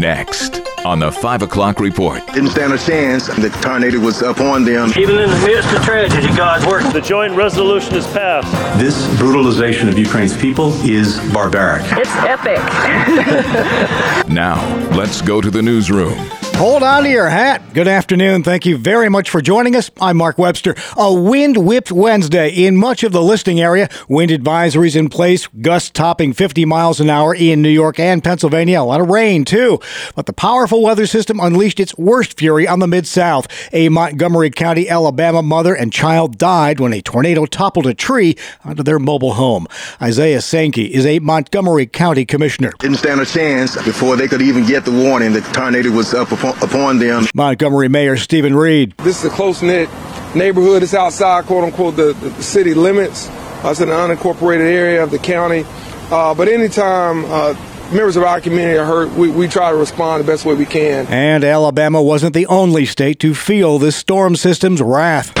Next on the 5 o'clock report. Didn't stand a chance. The tornado was upon them. Even in the midst of tragedy, God's work. The joint resolution is passed. This brutalization of Ukraine's people is barbaric. It's epic. now, let's go to the newsroom. Hold on to your hat. Good afternoon. Thank you very much for joining us. I'm Mark Webster. A wind whipped Wednesday in much of the listing area. Wind advisories in place, gusts topping 50 miles an hour in New York and Pennsylvania. A lot of rain, too. But the powerful weather system unleashed its worst fury on the Mid South. A Montgomery County, Alabama mother and child died when a tornado toppled a tree onto their mobile home. Isaiah Sankey is a Montgomery County commissioner. Didn't stand a chance before they could even get the warning. The tornado was uh, up upon upon them. Montgomery Mayor Stephen Reed. This is a close knit neighborhood. It's outside, quote unquote, the, the city limits. Uh, it's an unincorporated area of the county. Uh, but anytime uh, members of our community are hurt, we, we try to respond the best way we can. And Alabama wasn't the only state to feel this storm system's wrath.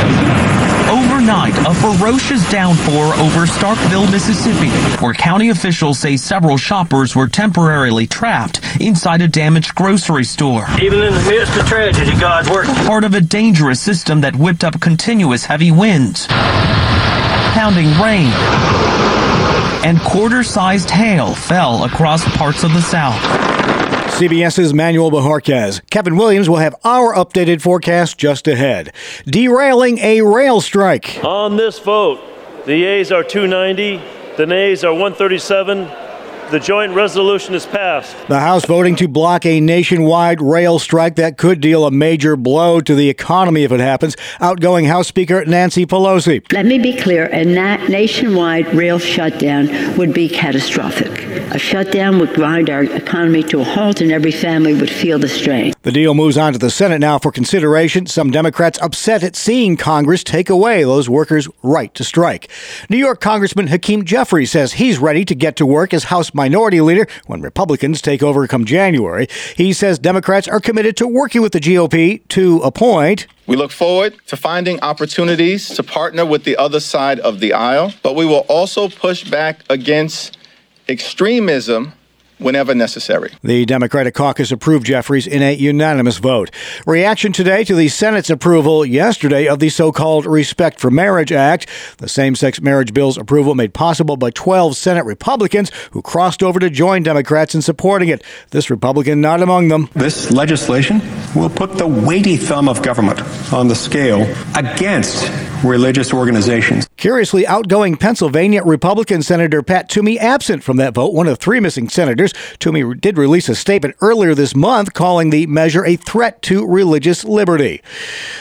Overnight, a ferocious downpour over Starkville, Mississippi, where county officials say several shoppers were temporarily trapped inside a damaged grocery store. Even in the midst of tragedy, God's work. Part of a dangerous system that whipped up continuous heavy winds, pounding rain, and quarter-sized hail fell across parts of the South. CBS's Manuel Bojorquez. Kevin Williams will have our updated forecast just ahead. Derailing a rail strike. On this vote, the yeas are 290, the nays are 137. The joint resolution is passed. The House voting to block a nationwide rail strike that could deal a major blow to the economy if it happens. Outgoing House Speaker Nancy Pelosi. Let me be clear a na- nationwide rail shutdown would be catastrophic. A shutdown would grind our economy to a halt, and every family would feel the strain. The deal moves on to the Senate now for consideration. Some Democrats upset at seeing Congress take away those workers' right to strike. New York Congressman Hakeem Jeffries says he's ready to get to work as House Minority Leader when Republicans take over come January. He says Democrats are committed to working with the GOP to a point. We look forward to finding opportunities to partner with the other side of the aisle, but we will also push back against extremism whenever necessary. The Democratic caucus approved Jeffries in a unanimous vote. Reaction today to the Senate's approval yesterday of the so called Respect for Marriage Act. The same sex marriage bill's approval made possible by 12 Senate Republicans who crossed over to join Democrats in supporting it. This Republican not among them. This legislation will put the weighty thumb of government on the scale against religious organizations. Curiously, outgoing Pennsylvania Republican Senator Pat Toomey absent from that vote, one of three missing senators. Toomey did release a statement earlier this month calling the measure a threat to religious liberty.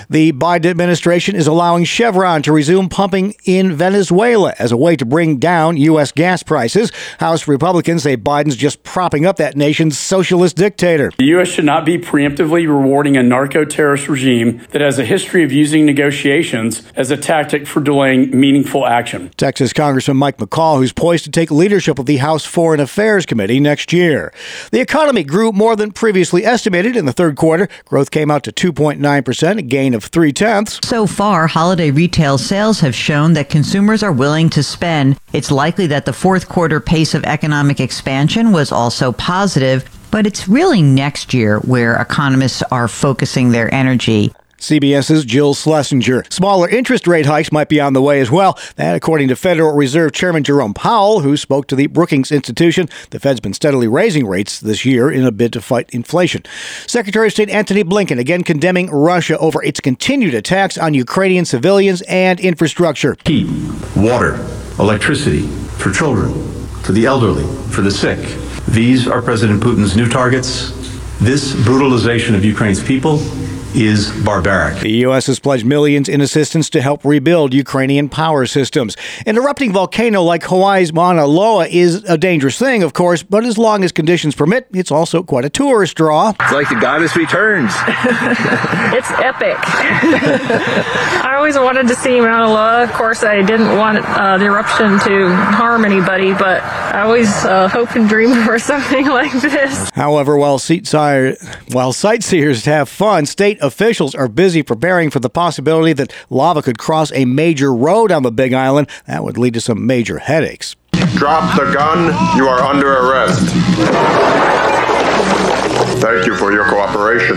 The Biden administration is allowing Chevron to resume pumping in Venezuela as a way to bring down U.S. gas prices. House Republicans say Biden's just propping up that nation's socialist dictator. The U.S. should not be preemptively rewarding a narco terrorist regime that has a history of using negotiations as a tactic for delaying meaningful action. Texas Congressman Mike McCaul, who's poised to take leadership of the House Foreign Affairs Committee next year. The economy grew more than previously estimated in the third quarter. Growth came out to 2.9%, a gain of three tenths. So far, holiday retail sales have shown that consumers are willing to spend. It's likely that the fourth quarter pace of economic expansion was also positive, but it's really next year where economists are focusing their energy. CBS's Jill Schlesinger. Smaller interest rate hikes might be on the way as well. That, according to Federal Reserve Chairman Jerome Powell, who spoke to the Brookings Institution. The Fed's been steadily raising rates this year in a bid to fight inflation. Secretary of State Antony Blinken again condemning Russia over its continued attacks on Ukrainian civilians and infrastructure. Heat, water, electricity for children, for the elderly, for the sick. These are President Putin's new targets. This brutalization of Ukraine's people is barbaric. The U.S. has pledged millions in assistance to help rebuild Ukrainian power systems. An erupting volcano like Hawaii's Mauna Loa is a dangerous thing, of course, but as long as conditions permit, it's also quite a tourist draw. It's like the goddess returns. it's epic. I always wanted to see Mauna Loa. Of course, I didn't want uh, the eruption to harm anybody, but I always uh, hope and dream for something like this. However, while, while sightseers have fun, state officials are busy preparing for the possibility that lava could cross a major road on the Big Island. That would lead to some major headaches. Drop the gun. You are under arrest. Thank you for your cooperation.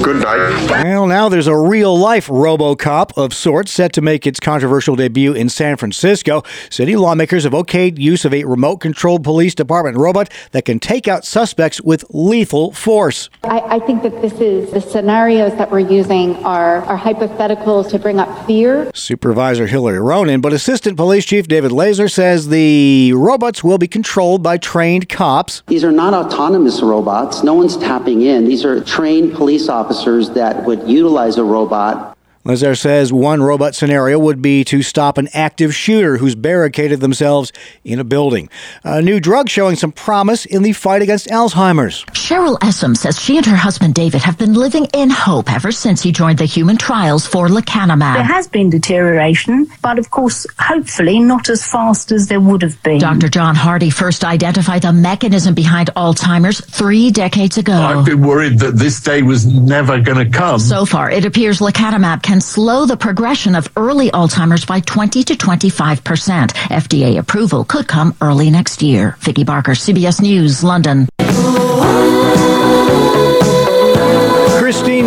Good night. Well, now there's a real life Robocop of sorts set to make its controversial debut in San Francisco. City lawmakers have okayed use of a remote controlled police department robot that can take out suspects with lethal force. I, I think that this is the scenarios that we're using are, are hypothetical to bring up fear. Supervisor Hillary Ronen, but Assistant Police Chief David Lazar says the robots will be controlled by trained cops. These are not autonomous robots. No one's tapping in. These are trained police officers that would utilize a robot Lazar says one robot scenario would be to stop an active shooter who's barricaded themselves in a building. A new drug showing some promise in the fight against Alzheimer's. Cheryl Essam says she and her husband David have been living in hope ever since he joined the human trials for lecanemab. There has been deterioration, but of course, hopefully not as fast as there would have been. Dr. John Hardy first identified the mechanism behind Alzheimer's three decades ago. I've been worried that this day was never going to come. So far, it appears lecanemab can slow the progression of early Alzheimer's by 20 to 25 percent. FDA approval could come early next year. Vicki Barker, CBS News, London.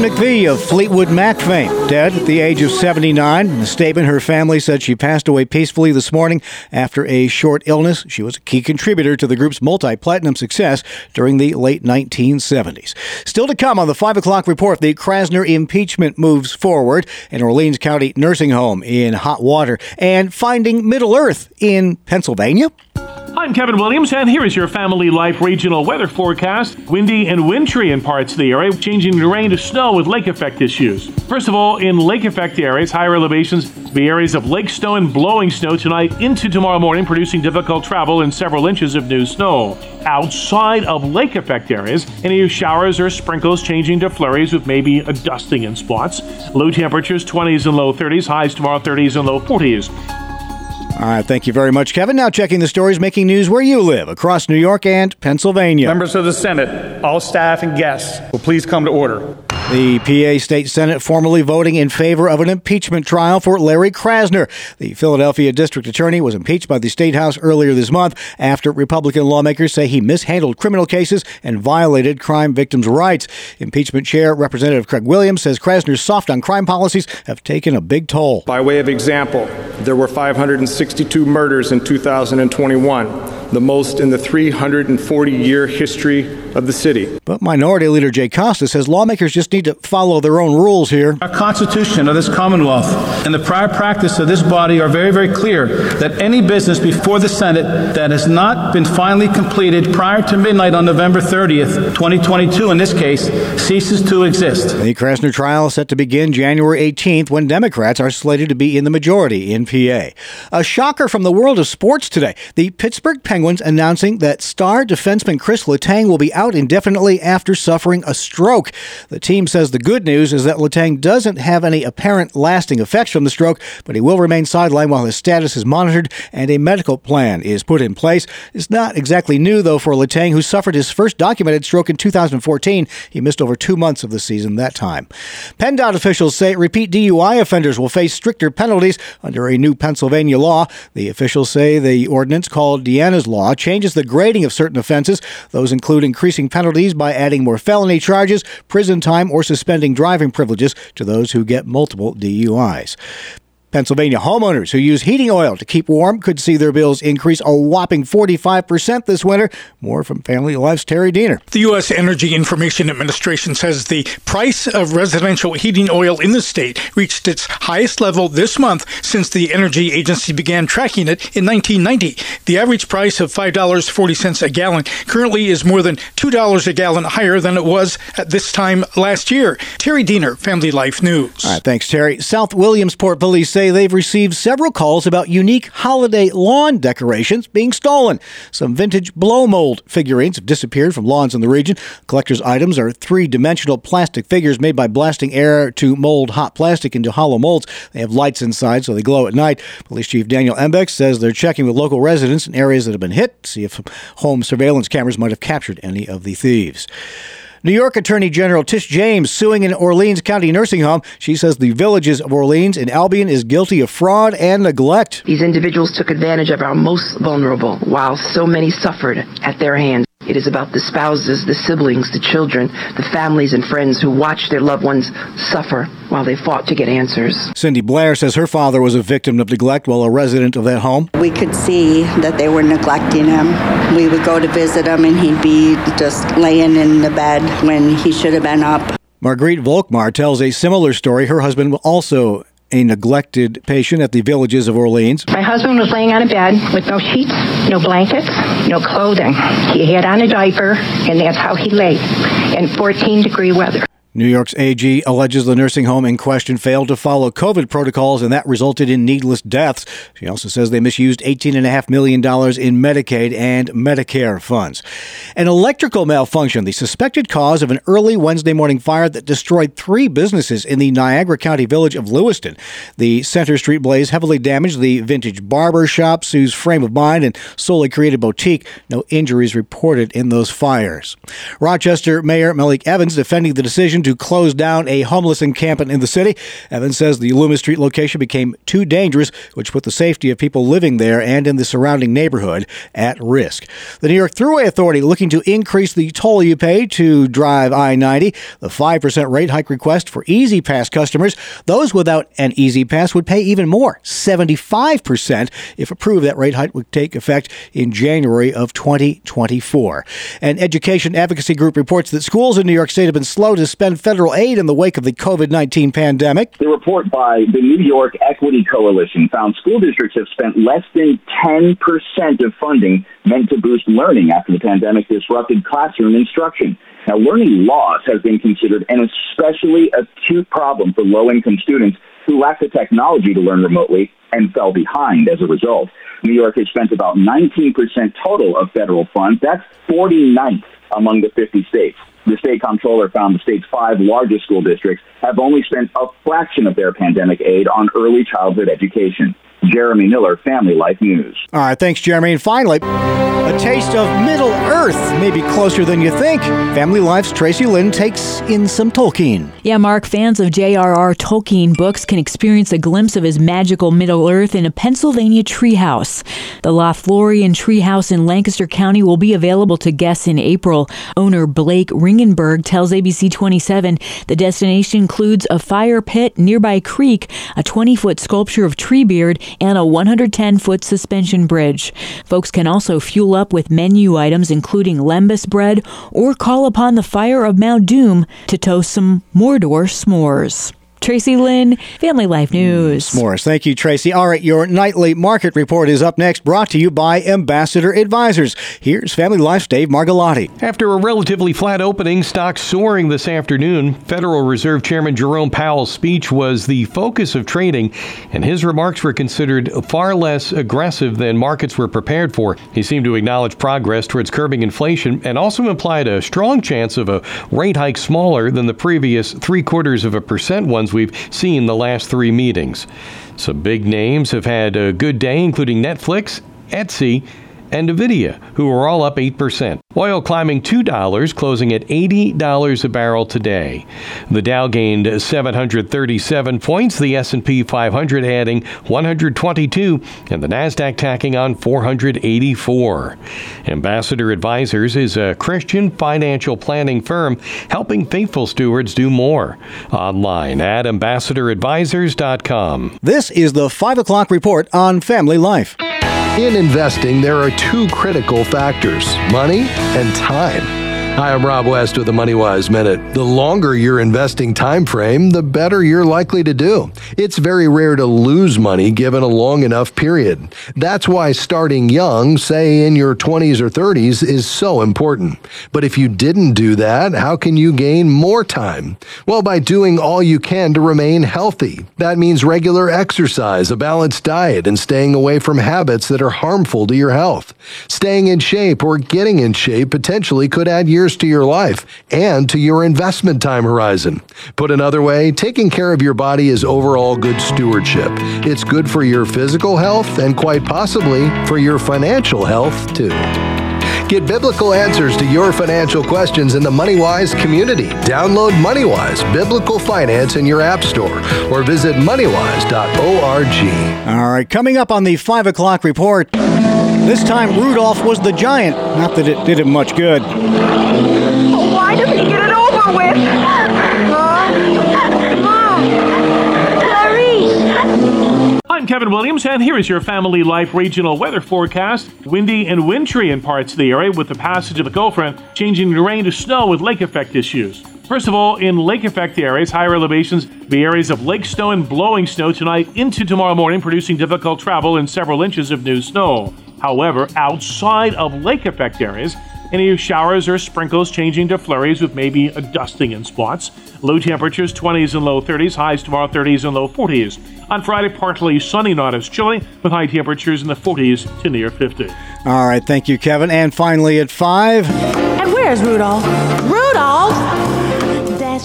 McVie of Fleetwood Mac fame, dead at the age of 79. In a statement, her family said she passed away peacefully this morning after a short illness. She was a key contributor to the group's multi platinum success during the late 1970s. Still to come on the 5 o'clock report, the Krasner impeachment moves forward, an Orleans County nursing home in hot water, and finding Middle Earth in Pennsylvania. I'm Kevin Williams, and here is your Family Life regional weather forecast. Windy and wintry in parts of the area, changing to rain to snow with lake effect issues. First of all, in lake effect areas, higher elevations, the areas of lake snow and blowing snow tonight into tomorrow morning, producing difficult travel and several inches of new snow. Outside of lake effect areas, any showers or sprinkles changing to flurries with maybe a dusting in spots. Low temperatures 20s and low 30s, highs tomorrow 30s and low 40s. All right, thank you very much, Kevin. Now checking the stories making news where you live across New York and Pennsylvania. Members of the Senate, all staff and guests will please come to order. The PA State Senate formally voting in favor of an impeachment trial for Larry Krasner. The Philadelphia District Attorney was impeached by the State House earlier this month after Republican lawmakers say he mishandled criminal cases and violated crime victims' rights. Impeachment Chair Representative Craig Williams says Krasner's soft on crime policies have taken a big toll. By way of example, there were 562 murders in 2021, the most in the 340 year history of the city. But Minority Leader Jay Costa says lawmakers just need to follow their own rules here. Our Constitution of this Commonwealth and the prior practice of this body are very, very clear that any business before the Senate that has not been finally completed prior to midnight on November 30th, 2022, in this case, ceases to exist. The Krasner trial is set to begin January 18th when Democrats are slated to be in the majority in PA. A shocker from the world of sports today. The Pittsburgh Penguins announcing that star defenseman Chris Letang will be out indefinitely after suffering a stroke. The team says the good news is that Letang doesn't have any apparent lasting effects from the stroke, but he will remain sidelined while his status is monitored and a medical plan is put in place. It's not exactly new, though, for Letang, who suffered his first documented stroke in 2014. He missed over two months of the season that time. PennDOT officials say repeat DUI offenders will face stricter penalties under a new Pennsylvania law. The officials say the ordinance called Deana's Law changes the grading of certain offenses. Those include increasing penalties by adding more felony charges, prison time, or suspending driving privileges to those who get multiple DUIs. Pennsylvania homeowners who use heating oil to keep warm could see their bills increase a whopping 45% this winter. More from Family Life's Terry Diener. The U.S. Energy Information Administration says the price of residential heating oil in the state reached its highest level this month since the energy agency began tracking it in 1990. The average price of $5.40 a gallon currently is more than $2 a gallon higher than it was at this time last year. Terry Diener, Family Life News. All right, thanks, Terry. South Williamsport police say they've received several calls about unique holiday lawn decorations being stolen. Some vintage blow mold figurines have disappeared from lawns in the region. Collectors' items are three dimensional plastic figures made by blasting air to mold hot plastic into hollow molds. They have lights inside so they glow at night. Police Chief Daniel Embeck says they're checking with local residents in areas that have been hit to see if home surveillance cameras might have captured any of the thieves. New York Attorney General Tish James suing an Orleans County nursing home. She says the villages of Orleans and Albion is guilty of fraud and neglect. These individuals took advantage of our most vulnerable while so many suffered at their hands. It is about the spouses, the siblings, the children, the families and friends who watched their loved ones suffer while they fought to get answers. Cindy Blair says her father was a victim of neglect while a resident of that home. We could see that they were neglecting him. We would go to visit him and he'd be just laying in the bed when he should have been up. Marguerite Volkmar tells a similar story. Her husband also a neglected patient at the Villages of Orleans. My husband was laying on a bed with no sheets, no blankets, no clothing. He had on a diaper, and that's how he lay in 14 degree weather. New York's AG alleges the nursing home in question failed to follow COVID protocols and that resulted in needless deaths. She also says they misused $18.5 million in Medicaid and Medicare funds. An electrical malfunction, the suspected cause of an early Wednesday morning fire that destroyed three businesses in the Niagara County village of Lewiston. The Center Street blaze heavily damaged the vintage barber shop, Sue's frame of mind, and solely created boutique. No injuries reported in those fires. Rochester Mayor Malik Evans defending the decision to close down a homeless encampment in the city. Evans says the Loomis Street location became too dangerous, which put the safety of people living there and in the surrounding neighborhood at risk. The New York Thruway Authority looking to increase the toll you pay to drive I 90. The 5% rate hike request for E-ZPass customers. Those without an E-ZPass would pay even more, 75%. If approved, that rate hike would take effect in January of 2024. An education advocacy group reports that schools in New York State have been slow to spend federal aid in the wake of the COVID 19 pandemic. The report by the New York Equity Coalition found school districts have spent less than 10% of funding meant to boost learning after the pandemic disrupted classroom instruction. Now, learning loss has been considered an especially acute problem for low income students who lack the technology to learn remotely and fell behind as a result. New York has spent about 19% total of federal funds. That's 49th among the 50 states. The state comptroller found the state's five largest school districts have only spent a fraction of their pandemic aid on early childhood education. Jeremy Miller, Family Life News. All right, thanks, Jeremy. And finally, a taste of Middle Earth, maybe closer than you think. Family Life's Tracy Lynn takes in some Tolkien. Yeah, Mark, fans of J.R.R. Tolkien books can experience a glimpse of his magical Middle Earth in a Pennsylvania treehouse. The Lothlorien Treehouse in Lancaster County will be available to guests in April. Owner Blake Ringenberg tells ABC 27 the destination includes a fire pit, nearby creek, a 20 foot sculpture of Treebeard, and a 110 foot suspension bridge. Folks can also fuel up with menu items including lembas bread or call upon the fire of Mount Doom to toast some Mordor s'mores. Tracy Lynn, Family Life mm, News. Morris, Thank you, Tracy. All right, your nightly market report is up next, brought to you by Ambassador Advisors. Here's Family Life's Dave Margolotti. After a relatively flat opening, stocks soaring this afternoon. Federal Reserve Chairman Jerome Powell's speech was the focus of trading, and his remarks were considered far less aggressive than markets were prepared for. He seemed to acknowledge progress towards curbing inflation and also implied a strong chance of a rate hike smaller than the previous three quarters of a percent ones we've seen the last three meetings. Some big names have had a good day, including Netflix, Etsy, and Nvidia, who are all up 8%. Oil climbing $2, closing at $80 a barrel today. The Dow gained 737 points, the S&P 500 adding 122, and the Nasdaq tacking on 484. Ambassador Advisors is a Christian financial planning firm helping faithful stewards do more. Online at ambassadoradvisors.com. This is the 5 o'clock report on family life. In investing, there are two critical factors money and time. Hi, I'm Rob West with the MoneyWise Minute. The longer your investing time frame, the better you're likely to do. It's very rare to lose money given a long enough period. That's why starting young, say in your 20s or 30s, is so important. But if you didn't do that, how can you gain more time? Well, by doing all you can to remain healthy. That means regular exercise, a balanced diet, and staying away from habits that are harmful to your health. Staying in shape or getting in shape potentially could add years to your life and to your investment time horizon. Put another way, taking care of your body is overall good stewardship. It's good for your physical health and quite possibly for your financial health too. Get biblical answers to your financial questions in the MoneyWise community. Download MoneyWise Biblical Finance in your App Store or visit moneywise.org. All right, coming up on the 5 o'clock report. This time, Rudolph was the giant. Not that it did him much good. Why doesn't he get it over with? Mom, Mom, Clarice. I'm Kevin Williams, and here is your Family Life regional weather forecast. Windy and wintry in parts of the area with the passage of the cold front, changing the rain to snow with lake effect issues. First of all, in lake effect areas, higher elevations, the areas of lake snow and blowing snow tonight into tomorrow morning, producing difficult travel and several inches of new snow. However, outside of lake effect areas, any showers or sprinkles changing to flurries with maybe a dusting in spots. Low temperatures 20s and low 30s, highs tomorrow 30s and low 40s. On Friday, partly sunny, not as chilly, with high temperatures in the 40s to near 50. All right, thank you, Kevin. And finally at 5. And where's Rudolph? Rudolph!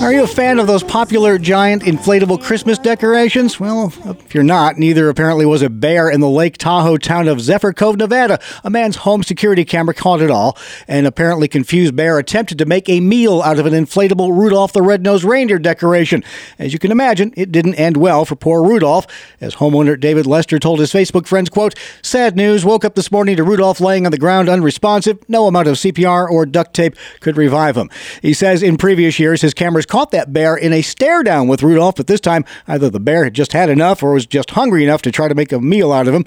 Are you a fan of those popular giant inflatable Christmas decorations? Well, if you're not, neither apparently was a bear in the Lake Tahoe town of Zephyr Cove, Nevada. A man's home security camera caught it all. An apparently confused bear attempted to make a meal out of an inflatable Rudolph the Red-Nosed Reindeer decoration. As you can imagine, it didn't end well for poor Rudolph. As homeowner David Lester told his Facebook friends, quote, Sad news, woke up this morning to Rudolph laying on the ground unresponsive. No amount of CPR or duct tape could revive him. He says in previous years, his caught that bear in a stare down with Rudolph, but this time either the bear had just had enough or was just hungry enough to try to make a meal out of him.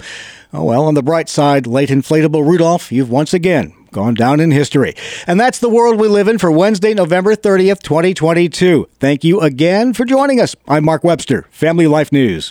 Oh well, on the bright side, late inflatable Rudolph, you've once again gone down in history. And that's the world we live in for Wednesday, November 30th, 2022. Thank you again for joining us. I'm Mark Webster, Family Life News.